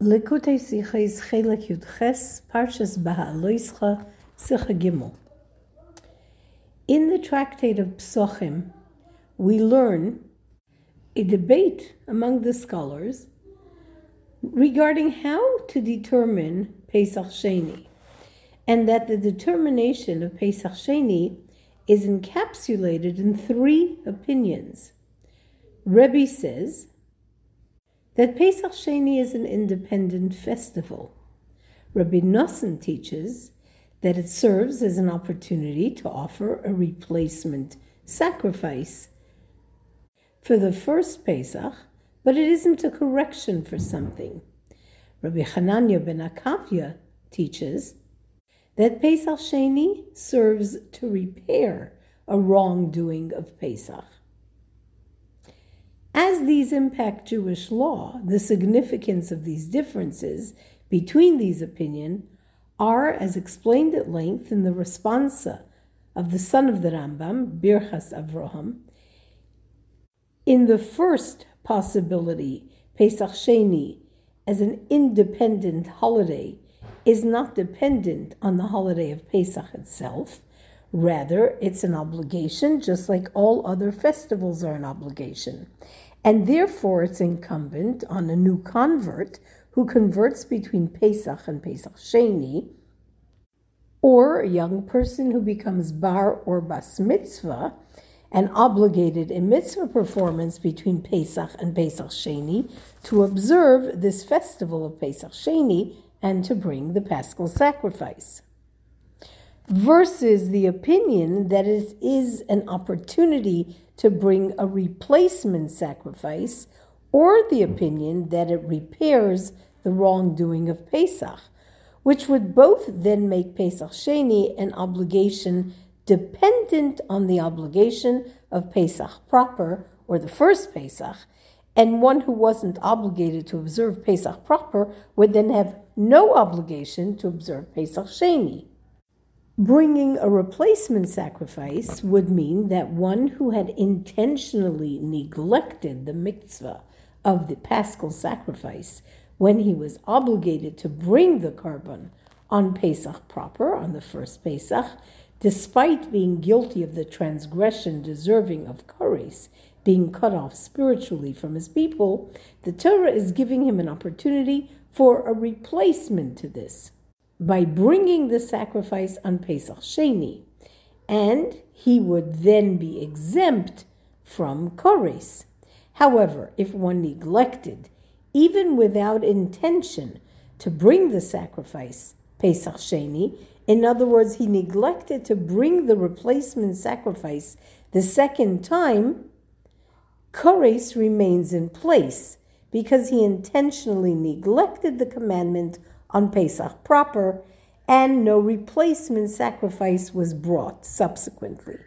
Likutei Yudches, Parshas Sicha Gimel. In the tractate of Psochim, we learn a debate among the scholars regarding how to determine Pesach Sheni, and that the determination of Pesach Sheni is encapsulated in three opinions. Rebbe says that Pesach Sheni is an independent festival. Rabbi Nosson teaches that it serves as an opportunity to offer a replacement sacrifice for the first Pesach, but it isn't a correction for something. Rabbi Hananya ben Akavya teaches that Pesach Sheni serves to repair a wrongdoing of Pesach. As these impact Jewish law, the significance of these differences between these opinions are, as explained at length in the responsa of the son of the Rambam, Birchas Avraham. In the first possibility, Pesach Sheni, as an independent holiday, is not dependent on the holiday of Pesach itself. Rather, it's an obligation, just like all other festivals are an obligation and therefore it's incumbent on a new convert who converts between Pesach and Pesach Sheni, or a young person who becomes bar or bas mitzvah and obligated in mitzvah performance between Pesach and Pesach Sheni to observe this festival of Pesach Sheni and to bring the paschal sacrifice. Versus the opinion that it is an opportunity to bring a replacement sacrifice, or the opinion that it repairs the wrongdoing of Pesach, which would both then make Pesach Sheni an obligation dependent on the obligation of Pesach proper, or the first Pesach, and one who wasn't obligated to observe Pesach proper would then have no obligation to observe Pesach Sheni. Bringing a replacement sacrifice would mean that one who had intentionally neglected the mitzvah of the paschal sacrifice when he was obligated to bring the korban on Pesach proper, on the first Pesach, despite being guilty of the transgression deserving of kares, being cut off spiritually from his people, the Torah is giving him an opportunity for a replacement to this by bringing the sacrifice on Pesach Sheni, and he would then be exempt from Kores. However, if one neglected, even without intention, to bring the sacrifice, Pesach Sheni, in other words, he neglected to bring the replacement sacrifice the second time, Kores remains in place because he intentionally neglected the commandment on Pesach proper, and no replacement sacrifice was brought subsequently.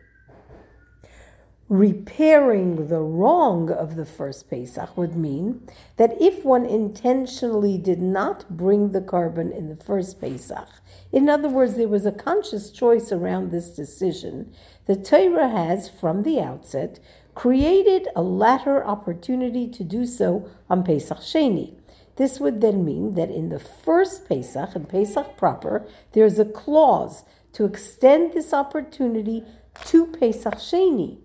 Repairing the wrong of the first Pesach would mean that if one intentionally did not bring the korban in the first Pesach, in other words, there was a conscious choice around this decision, the Torah has, from the outset, created a latter opportunity to do so on Pesach Sheni. This would then mean that in the first Pesach, and Pesach proper, there's a clause to extend this opportunity to Pesach Sheni.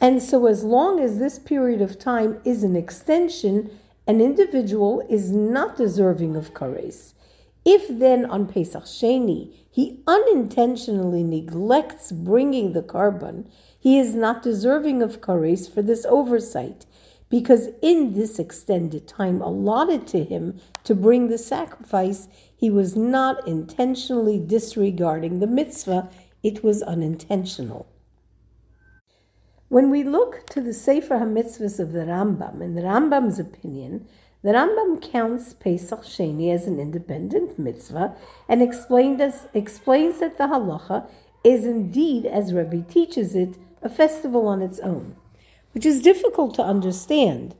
And so, as long as this period of time is an extension, an individual is not deserving of kares. If then on Pesach Sheni he unintentionally neglects bringing the korban, he is not deserving of kares for this oversight because in this extended time allotted to him to bring the sacrifice, he was not intentionally disregarding the mitzvah, it was unintentional. When we look to the Sefer HaMitzvahs of the Rambam, in the Rambam's opinion, the Rambam counts Pesach Sheni as an independent mitzvah and as, explains that the halacha is indeed, as Rebbe teaches it, a festival on its own which is difficult to understand.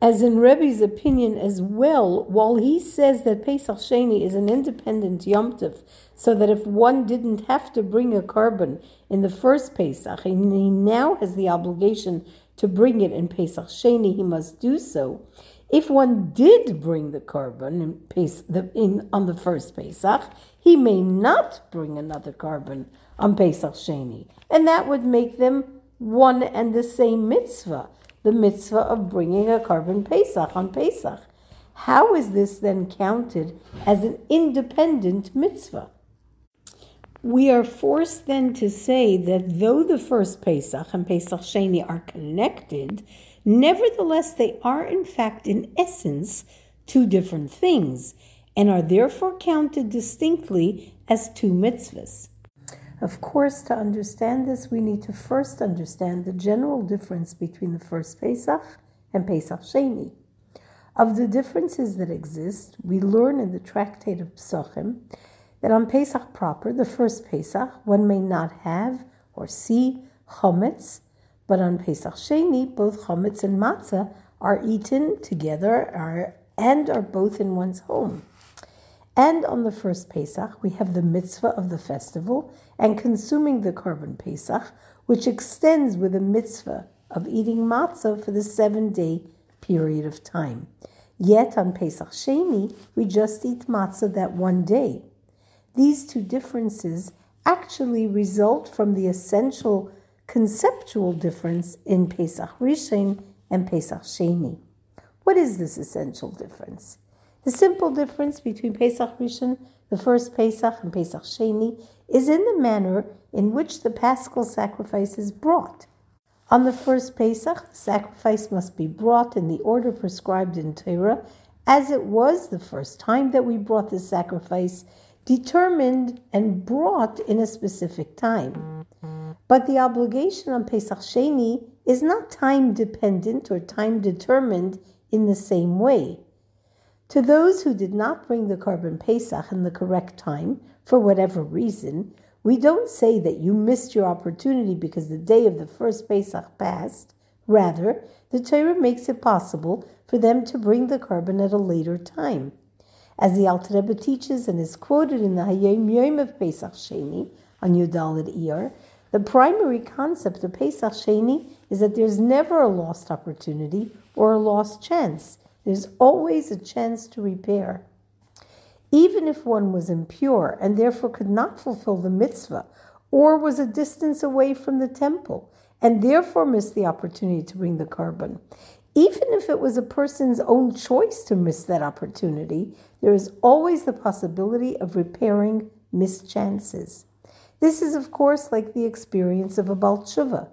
As in Rebbe's opinion as well, while he says that Pesach Sheni is an independent Yom Tov, so that if one didn't have to bring a korban in the first Pesach, and he now has the obligation to bring it in Pesach Sheni, he must do so. If one did bring the korban in, in, on the first Pesach, he may not bring another korban on Pesach Sheni, and that would make them one and the same mitzvah, the mitzvah of bringing a korban Pesach on Pesach. How is this then counted as an independent mitzvah? We are forced then to say that though the first Pesach and Pesach Sheni are connected, nevertheless they are in fact in essence two different things and are therefore counted distinctly as two mitzvahs. Of course, to understand this, we need to first understand the general difference between the first Pesach and Pesach Sheni. Of the differences that exist, we learn in the tractate of Psachim that on Pesach proper, the first Pesach, one may not have or see chametz, but on Pesach Sheni, both chametz and matzah are eaten together are, and are both in one's home. And on the first Pesach, we have the mitzvah of the festival and consuming the korban Pesach, which extends with a mitzvah of eating matzah for the seven day period of time. Yet on Pesach Sheni, we just eat matzah that one day. These two differences actually result from the essential conceptual difference in Pesach Rishon and Pesach Sheni. What is this essential difference? The simple difference between Pesach Rishon, the first Pesach, and Pesach Sheni is in the manner in which the paschal sacrifice is brought. On the first Pesach, the sacrifice must be brought in the order prescribed in Torah, as it was the first time that we brought the sacrifice, determined and brought in a specific time. But the obligation on Pesach Sheni is not time dependent or time determined in the same way. To those who did not bring the korban Pesach in the correct time, for whatever reason, we don't say that you missed your opportunity because the day of the first Pesach passed. Rather, the Torah makes it possible for them to bring the korban at a later time. As the Alter Rebbe teaches and is quoted in the Hayom Yom of Pesach Sheni on Yudalid Iyar, the primary concept of Pesach Sheni is that there's never a lost opportunity or a lost chance. There's always a chance to repair. Even if one was impure and therefore could not fulfill the mitzvah, or was a distance away from the temple and therefore missed the opportunity to bring the korban, even if it was a person's own choice to miss that opportunity, there is always the possibility of repairing missed chances. This is, of course, like the experience of a Baal Tshuva.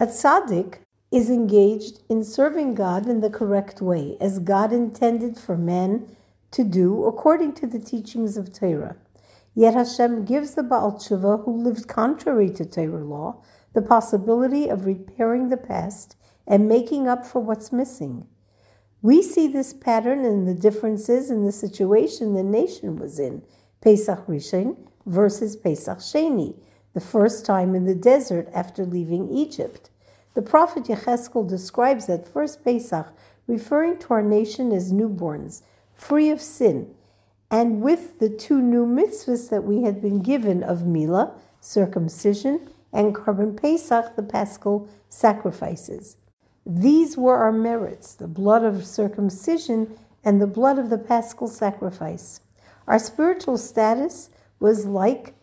A tzaddik is engaged in serving God in the correct way, as God intended for men to do according to the teachings of Torah. Yet Hashem gives the Baal Tshuva who lived contrary to Torah law the possibility of repairing the past and making up for what's missing. We see this pattern in the differences in the situation the nation was in, Pesach Rishon versus Pesach Sheni, the first time in the desert after leaving Egypt. The prophet Yecheskel describes that first Pesach, referring to our nation as newborns, free of sin, and with the two new mitzvahs that we had been given of Mila, circumcision, and korban Pesach, the paschal sacrifices. These were our merits, the blood of circumcision and the blood of the paschal sacrifice. Our spiritual status was like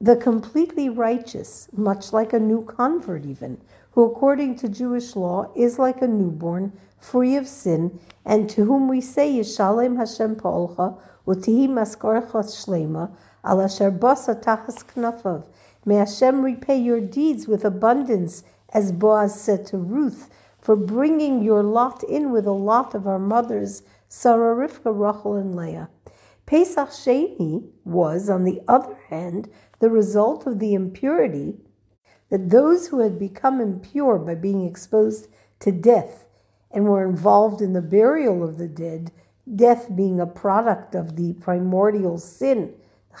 the completely righteous, much like a new convert, even, who, according to Jewish law, is like a newborn, free of sin, and to whom we say, Yishalem Hashem Pa'olcha, Utihi Maskarcha Shlema, Al Asher Basa Tachas Knafav. May Hashem repay your deeds with abundance, as Boaz said to Ruth, for bringing your lot in with a lot of our mothers, Sarah, Rivka, Rachel, and Leah. Pesach Sheni was, on the other hand, the result of the impurity that those who had become impure by being exposed to death and were involved in the burial of the dead, death being a product of the primordial sin,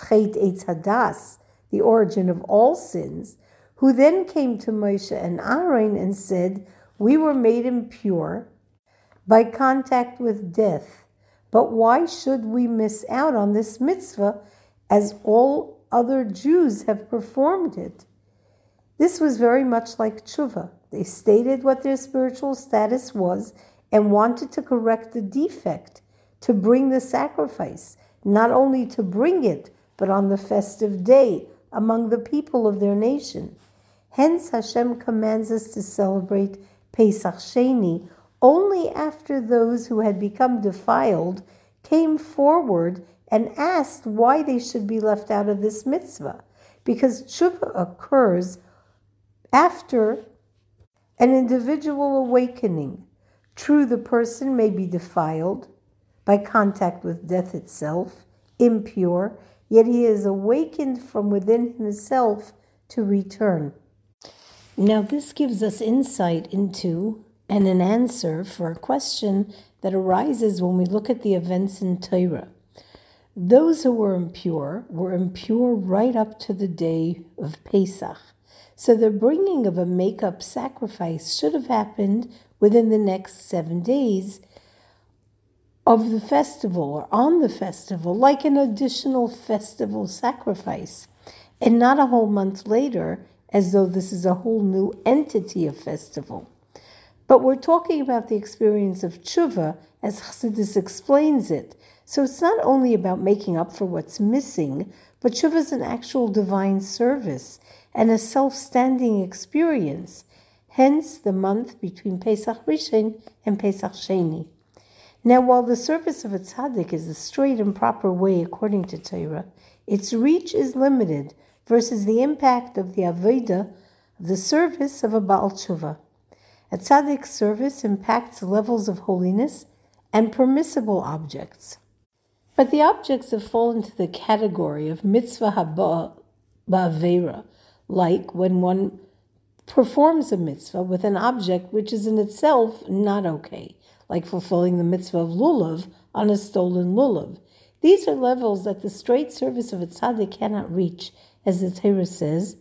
Chet Eitz Hadas, the origin of all sins, who then came to Moshe and Aaron and said, We were made impure by contact with death, but why should we miss out on this mitzvah as all other Jews have performed it? This was very much like tshuva. They stated what their spiritual status was and wanted to correct the defect, to bring the sacrifice, not only to bring it, but on the festive day among the people of their nation. Hence, Hashem commands us to celebrate Pesach Sheni only after those who had become defiled came forward and asked why they should be left out of this mitzvah. Because tshuva occurs after an individual awakening. True, the person may be defiled by contact with death itself, impure, yet he is awakened from within himself to return. Now, this gives us insight into and an answer for a question that arises when we look at the events in Torah. Those who were impure were impure right up to the day of Pesach. So the bringing of a make-up sacrifice should have happened within the next seven days of the festival or on the festival, like an additional festival sacrifice, and not a whole month later, as though this is a whole new entity of festival. But we're talking about the experience of tshuva as Chassidus explains it. So it's not only about making up for what's missing, but tshuva is an actual divine service and a self-standing experience. Hence, the month between Pesach Rishon and Pesach Sheni. Now, while the service of a tzaddik is the straight and proper way according to Torah, its reach is limited versus the impact of the avodah, the service of a Baal Tshuva. A tzaddik's service impacts levels of holiness and permissible objects. But the objects have fallen into the category of mitzvah haba like when one performs a mitzvah with an object which is in itself not okay, like fulfilling the mitzvah of lulav on a stolen lulav. These are levels that the straight service of a tzaddik cannot reach, as the Torah says.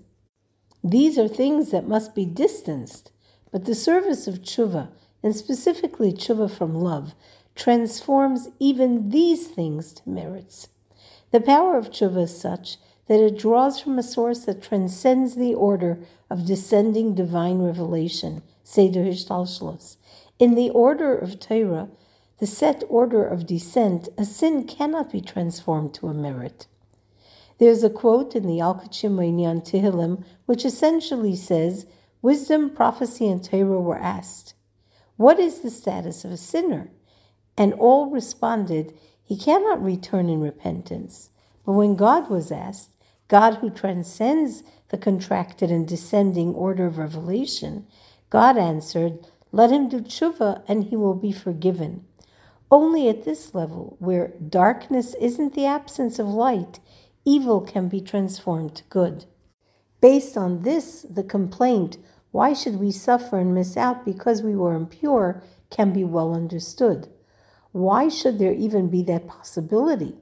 These are things that must be distanced but the service of tshuva, and specifically tshuva from love, transforms even these things to merits. The power of tshuva is such that it draws from a source that transcends the order of descending divine revelation, Seder Hishtalshalos. In the order of Torah, the set order of descent, a sin cannot be transformed to a merit. There's a quote in the Yalkut Shimoni Tehillim which essentially says Wisdom, prophecy, and Torah were asked, What is the status of a sinner? And all responded, He cannot return in repentance. But when God was asked, God who transcends the contracted and descending order of revelation, God answered, Let him do tshuva and he will be forgiven. Only at this level, where darkness isn't the absence of light, evil can be transformed to good. Based on this, the complaint, why should we suffer and miss out because we were impure, can be well understood. Why should there even be that possibility?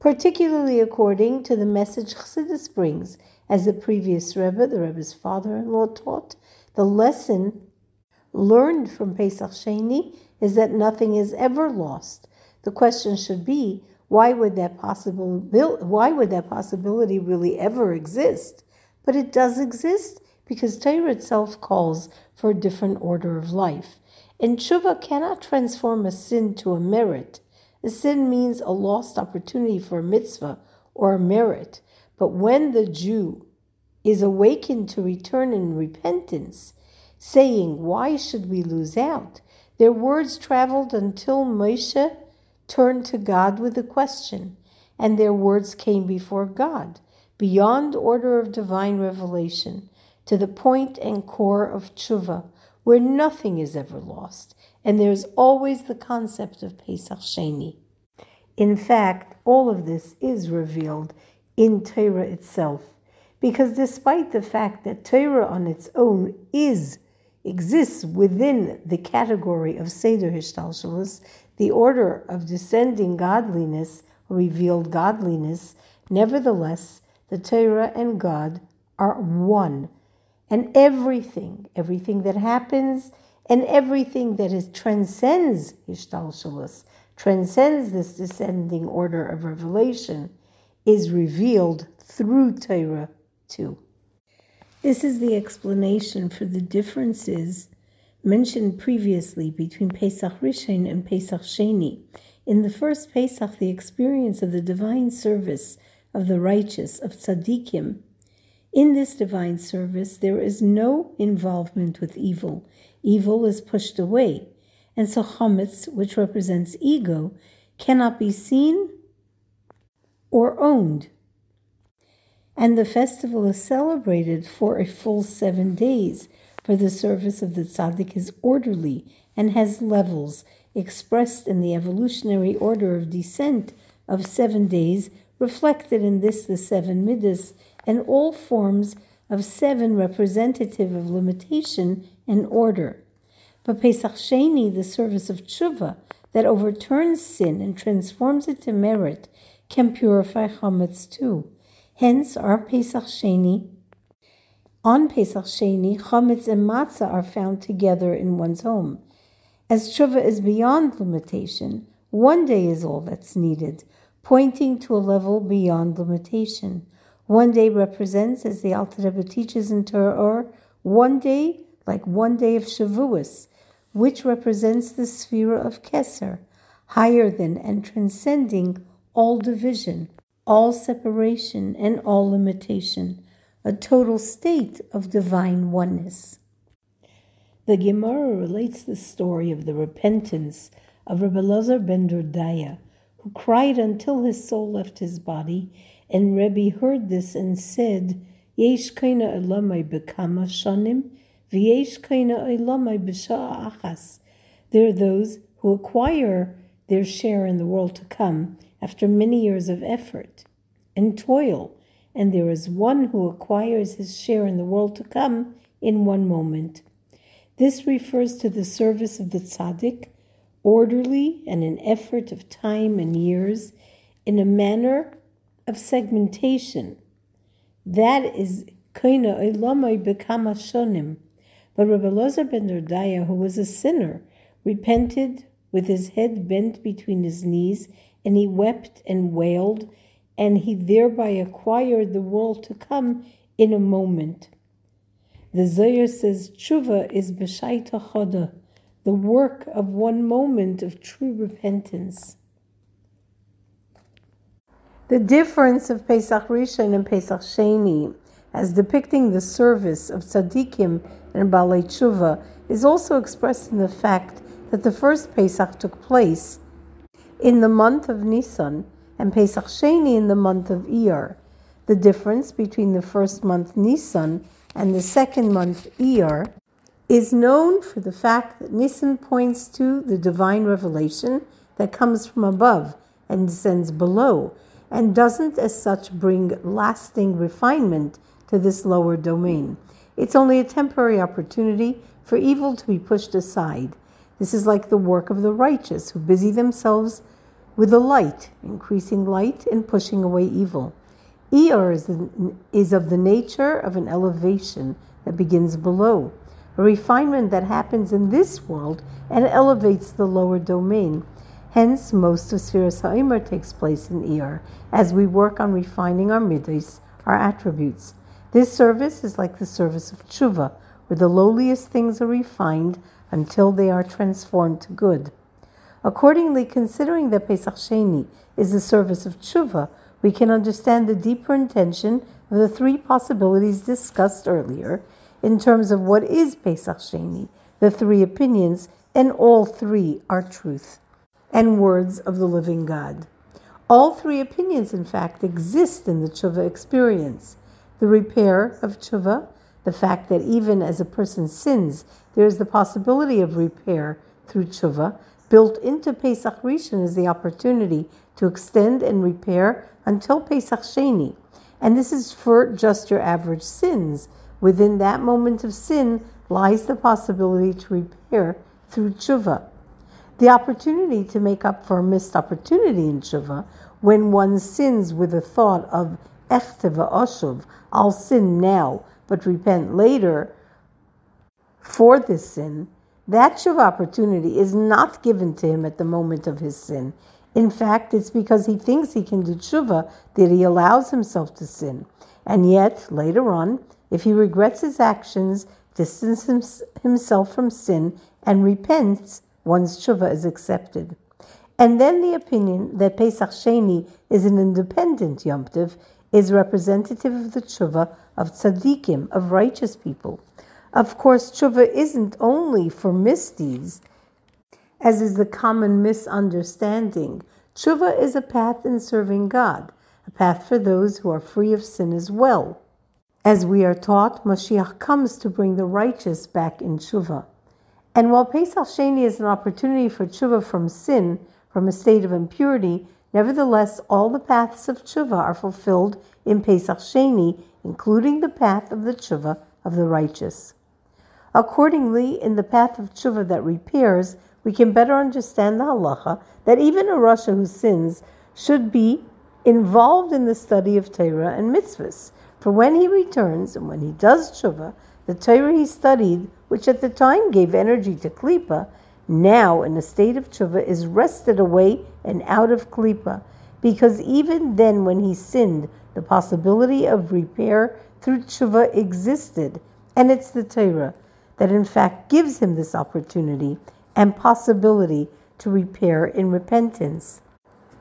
Particularly according to the message Chassidus brings, as the previous Rebbe, the Rebbe's father-in-law, taught, the lesson learned from Pesach Sheni is that nothing is ever lost. The question should be, why would that possible why would that possibility really ever exist? But it does exist because Torah itself calls for a different order of life. And tshuva cannot transform a sin to a merit. A sin means a lost opportunity for a mitzvah or a merit. But when the Jew is awakened to return in repentance, saying, Why should we lose out? Their words traveled until Moshe turned to God with a question, and their words came before God beyond order of divine revelation, to the point and core of tshuva, where nothing is ever lost, and there's always the concept of Pesach Sheni. In fact, all of this is revealed in Torah itself, because despite the fact that Torah on its own is exists within the category of Seder Hishtalshalos, the order of descending godliness, revealed godliness, nevertheless, the Torah and God are one. And everything, everything that happens, and everything that is transcends Hishtalshalos, transcends this descending order of revelation, is revealed through Torah too. This is the explanation for the differences mentioned previously between Pesach Rishon and Pesach Sheni. In the first Pesach, the experience of the divine service of the righteous, of tzaddikim. In this divine service, there is no involvement with evil. Evil is pushed away. And so chametz, which represents ego, cannot be seen or owned. And the festival is celebrated for a full seven days, for the service of the tzaddik is orderly and has levels expressed in the evolutionary order of descent of seven days reflected in this the seven midas, and all forms of seven representative of limitation and order. But Pesach Sheni, the service of tshuva, that overturns sin and transforms it to merit, can purify chametz too. Hence, our Pesach Sheni, on Pesach Sheni, chametz and matzah are found together in one's home. As tshuva is beyond limitation, one day is all that's needed pointing to a level beyond limitation. One day represents, as the Alter Rebbe teaches in Torah, one day like one day of Shavuos, which represents the sphere of Kesser, higher than and transcending all division, all separation, and all limitation, a total state of divine oneness. The Gemara relates the story of the repentance of Rabbi Lazar ben Dordaya, who cried until his soul left his body, and Rebbe heard this and said, Yesh kaina elamai bekama shanim, v'yesh kaina elamai achas. There are those who acquire their share in the world to come after many years of effort and toil, and there is one who acquires his share in the world to come in one moment. This refers to the service of the tzaddik, orderly and an effort of time and years in a manner of segmentation. That is kaina ilamai bekama shonim. But Rabbi Lozer ben Dordaya, who was a sinner, repented with his head bent between his knees, and he wept and wailed, and he thereby acquired the world to come in a moment. The Zohar says tshuva is b'shaita chodah, the work of one moment of true repentance. The difference of Pesach Rishon and Pesach Sheni, as depicting the service of tzaddikim and Balei Tshuva, is also expressed in the fact that the first Pesach took place in the month of Nisan and Pesach Sheni in the month of Iyar. The difference between the first month Nisan and the second month Iyar is known for the fact that Nisan points to the divine revelation that comes from above and descends below, and doesn't as such bring lasting refinement to this lower domain. It's only a temporary opportunity for evil to be pushed aside. This is like the work of the righteous who busy themselves with the light, increasing light and pushing away evil. Iyar is, is of the nature of an elevation that begins below a refinement that happens in this world and elevates the lower domain. Hence, most of Sfiras Ha'omer takes place in Iyar, as we work on refining our midas, our attributes. This service is like the service of tshuva, where the lowliest things are refined until they are transformed to good. Accordingly, considering that Pesach Sheni is the service of tshuva, we can understand the deeper intention of the three possibilities discussed earlier in terms of what is Pesach Sheni, the three opinions, and all three are truth and words of the living God. All three opinions, in fact, exist in the tshuva experience. The repair of tshuva, the fact that even as a person sins, there is the possibility of repair through tshuva, built into Pesach Rishon is the opportunity to extend and repair until Pesach Sheni. And this is for just your average sins, Within that moment of sin lies the possibility to repair through tshuva. The opportunity to make up for a missed opportunity in tshuva when one sins with the thought of echteva oshuv, I'll sin now, but repent later for this sin, that tshuva opportunity is not given to him at the moment of his sin. In fact, it's because he thinks he can do tshuva that he allows himself to sin. And yet, later on, if he regrets his actions, distances himself from sin, and repents, one's tshuva is accepted. And then the opinion that Pesach Sheni is an independent Yom Tov is representative of the tshuva of tzaddikim, of righteous people. Of course, tshuva isn't only for misdeeds, as is the common misunderstanding. Tshuva is a path in serving God, a path for those who are free of sin as well. As we are taught, Mashiach comes to bring the righteous back in tshuva. And while Pesach Sheni is an opportunity for tshuva from sin, from a state of impurity, nevertheless, all the paths of tshuva are fulfilled in Pesach Sheni, including the path of the tshuva of the righteous. Accordingly, in the path of tshuva that repairs, we can better understand the halacha that even a rasha who sins should be involved in the study of Torah and mitzvahs. For when he returns and when he does tshuva, the Torah he studied, which at the time gave energy to klipa, now in a state of tshuva is wrested away and out of klipa, because even then when he sinned, the possibility of repair through tshuva existed, and it's the Torah that in fact gives him this opportunity and possibility to repair in repentance.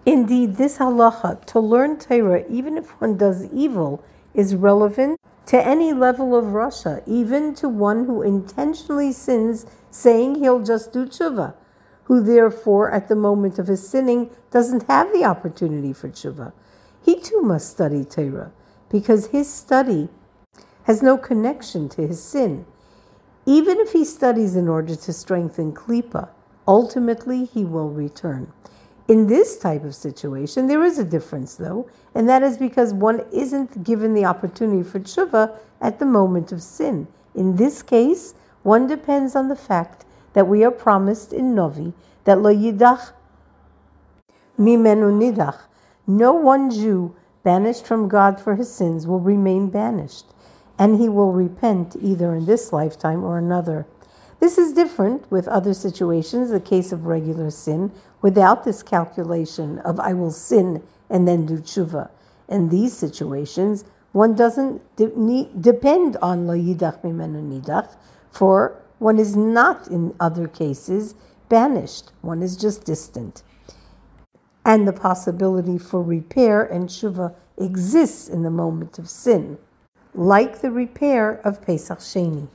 Indeed, this halacha, to learn Torah even if one does evil, is relevant to any level of rasha, even to one who intentionally sins, saying he'll just do tshuva, who therefore at the moment of his sinning doesn't have the opportunity for tshuva. He too must study Torah, because his study has no connection to his sin. Even if he studies in order to strengthen Klippa, ultimately he will return. In this type of situation, there is a difference though, and that is because one isn't given the opportunity for tshuva at the moment of sin. In this case, one depends on the fact that we are promised in Novi that lo yidach mimenu nidach, no one Jew banished from God for his sins will remain banished and he will repent either in this lifetime or another. This is different with other situations, the case of regular sin, without this calculation of I will sin and then do tshuva. In these situations, one doesn't de- need, depend on lo yidach mimenu nidach, for one is not in other cases banished. One is just distant. And the possibility for repair and tshuva exists in the moment of sin like the repair of Pesach Sheni.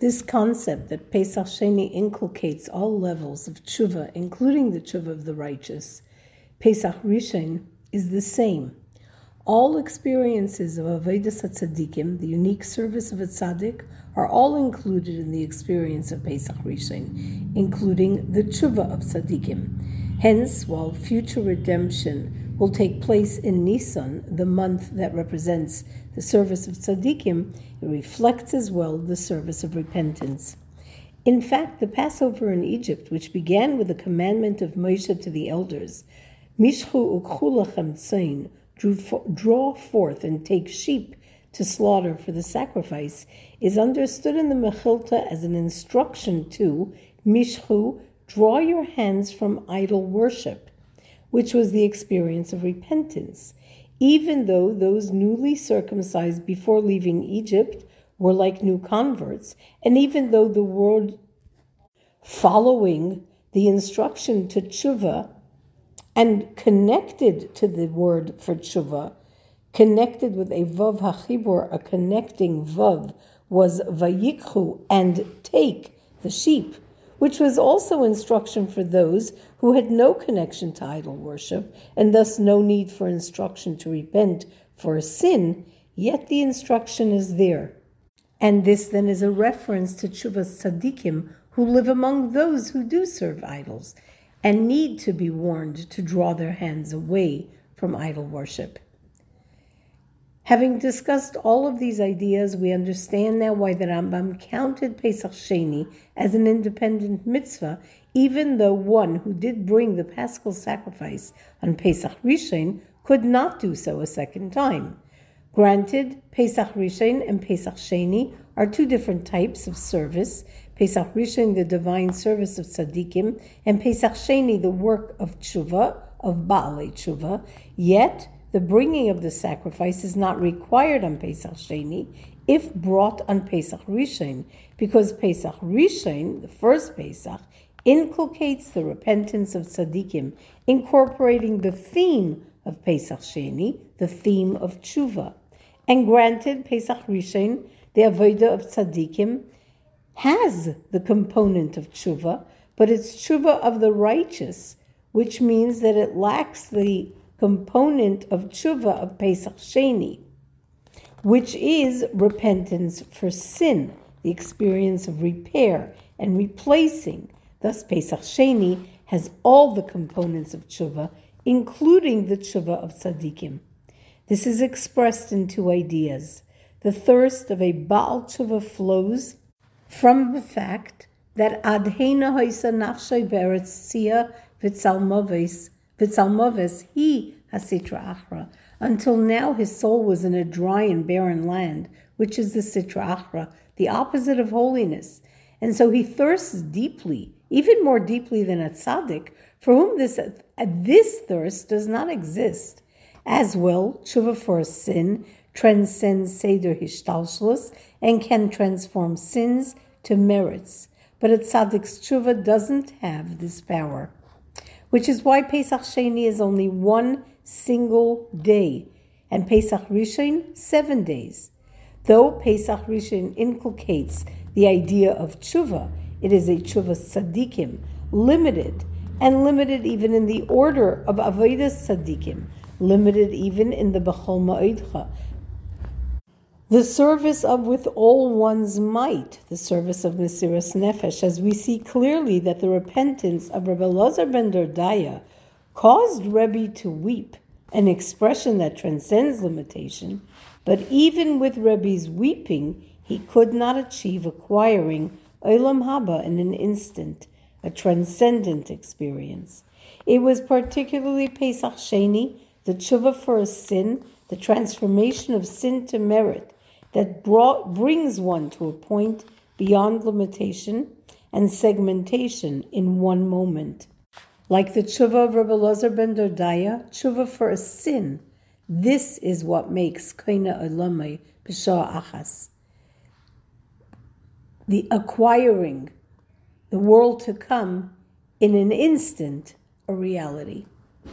This concept that Pesach Sheni inculcates all levels of tshuva, including the tshuva of the righteous, Pesach Rishon, is the same. All experiences of Avodah Tzaddikim, the unique service of a tzaddik, are all included in the experience of Pesach Rishon, including the tshuva of tzaddikim. Hence, while future redemption will take place in Nisan, the month that represents the service of tzaddikim, it reflects as well the service of repentance. In fact, the Passover in Egypt, which began with the commandment of Moshe to the elders, Mishchu ukchulachem tzain, draw forth and take sheep to slaughter for the sacrifice, is understood in the Mechilta as an instruction to Mishchu, draw your hands from idol worship, which was the experience of repentance even though those newly circumcised before leaving Egypt were like new converts, and even though the word following the instruction to tshuva and connected to the word for tshuva, connected with a vav hachibur, a connecting vav, was vayikhu and take the sheep which was also instruction for those who had no connection to idol worship and thus no need for instruction to repent for a sin, yet the instruction is there. And this then is a reference to Tshuvas Tzaddikim who live among those who do serve idols and need to be warned to draw their hands away from idol worship. Having discussed all of these ideas, we understand now why the Rambam counted Pesach Sheni as an independent mitzvah, even though one who did bring the paschal sacrifice on Pesach Rishon could not do so a second time. Granted, Pesach Rishon and Pesach Sheni are two different types of service. Pesach Rishon, the divine service of tzaddikim, and Pesach Sheni, the work of tshuva, of Baalei tshuva. Yet, the bringing of the sacrifice is not required on Pesach Sheni. if brought on Pesach Rishon, because Pesach Rishon, the first Pesach, inculcates the repentance of tzaddikim, incorporating the theme of Pesach Sheni, the theme of tshuva. And granted, Pesach Rishon, the avodah of tzaddikim, has the component of tshuva, but it's tshuva of the righteous, which means that it lacks the component of tshuva of Pesach Sheni, which is repentance for sin, the experience of repair and replacing. Thus, Pesach Sheni has all the components of tshuva, including the tshuva of tzaddikim. This is expressed in two ideas. The thirst of a Baal tshuva flows from the fact that adhena hoisa nafshay beretz sia vitzalmoves vitzalmoves he hasitra achra. Until now, his soul was in a dry and barren land, which is the sitra achra, the opposite of holiness. And so he thirsts deeply, even more deeply than a tzaddik, for whom this, this thirst does not exist. As well, tshuva for a sin transcends seder hishtalshlus and can transform sins to merits. But a tzaddik's tshuva doesn't have this power, which is why Pesach Sheni is only one single day, and Pesach Rishon seven days. Though Pesach Rishon inculcates the idea of tshuva, it is a tshuva tzaddikim, limited, and limited even in the order of avodas tzaddikim, limited even in the bechol ma'idcha, the service of with all one's might, the service of Mesiras Nefesh, as we see clearly that the repentance of Rebbe Lazar ben Dordaya caused Rebbe to weep, an expression that transcends limitation, but even with Rebbe's weeping, he could not achieve acquiring Olam Haba in an instant, a transcendent experience. It was particularly Pesach Sheni, the tshuva for a sin, the transformation of sin to merit, that brought, brings one to a point beyond limitation and segmentation in one moment. Like the tshuva of Rabbi Lazar ben Dordaya, tshuva for a sin. This is what makes kaina olamai b'shah achas. The acquiring the world to come in an instant a reality.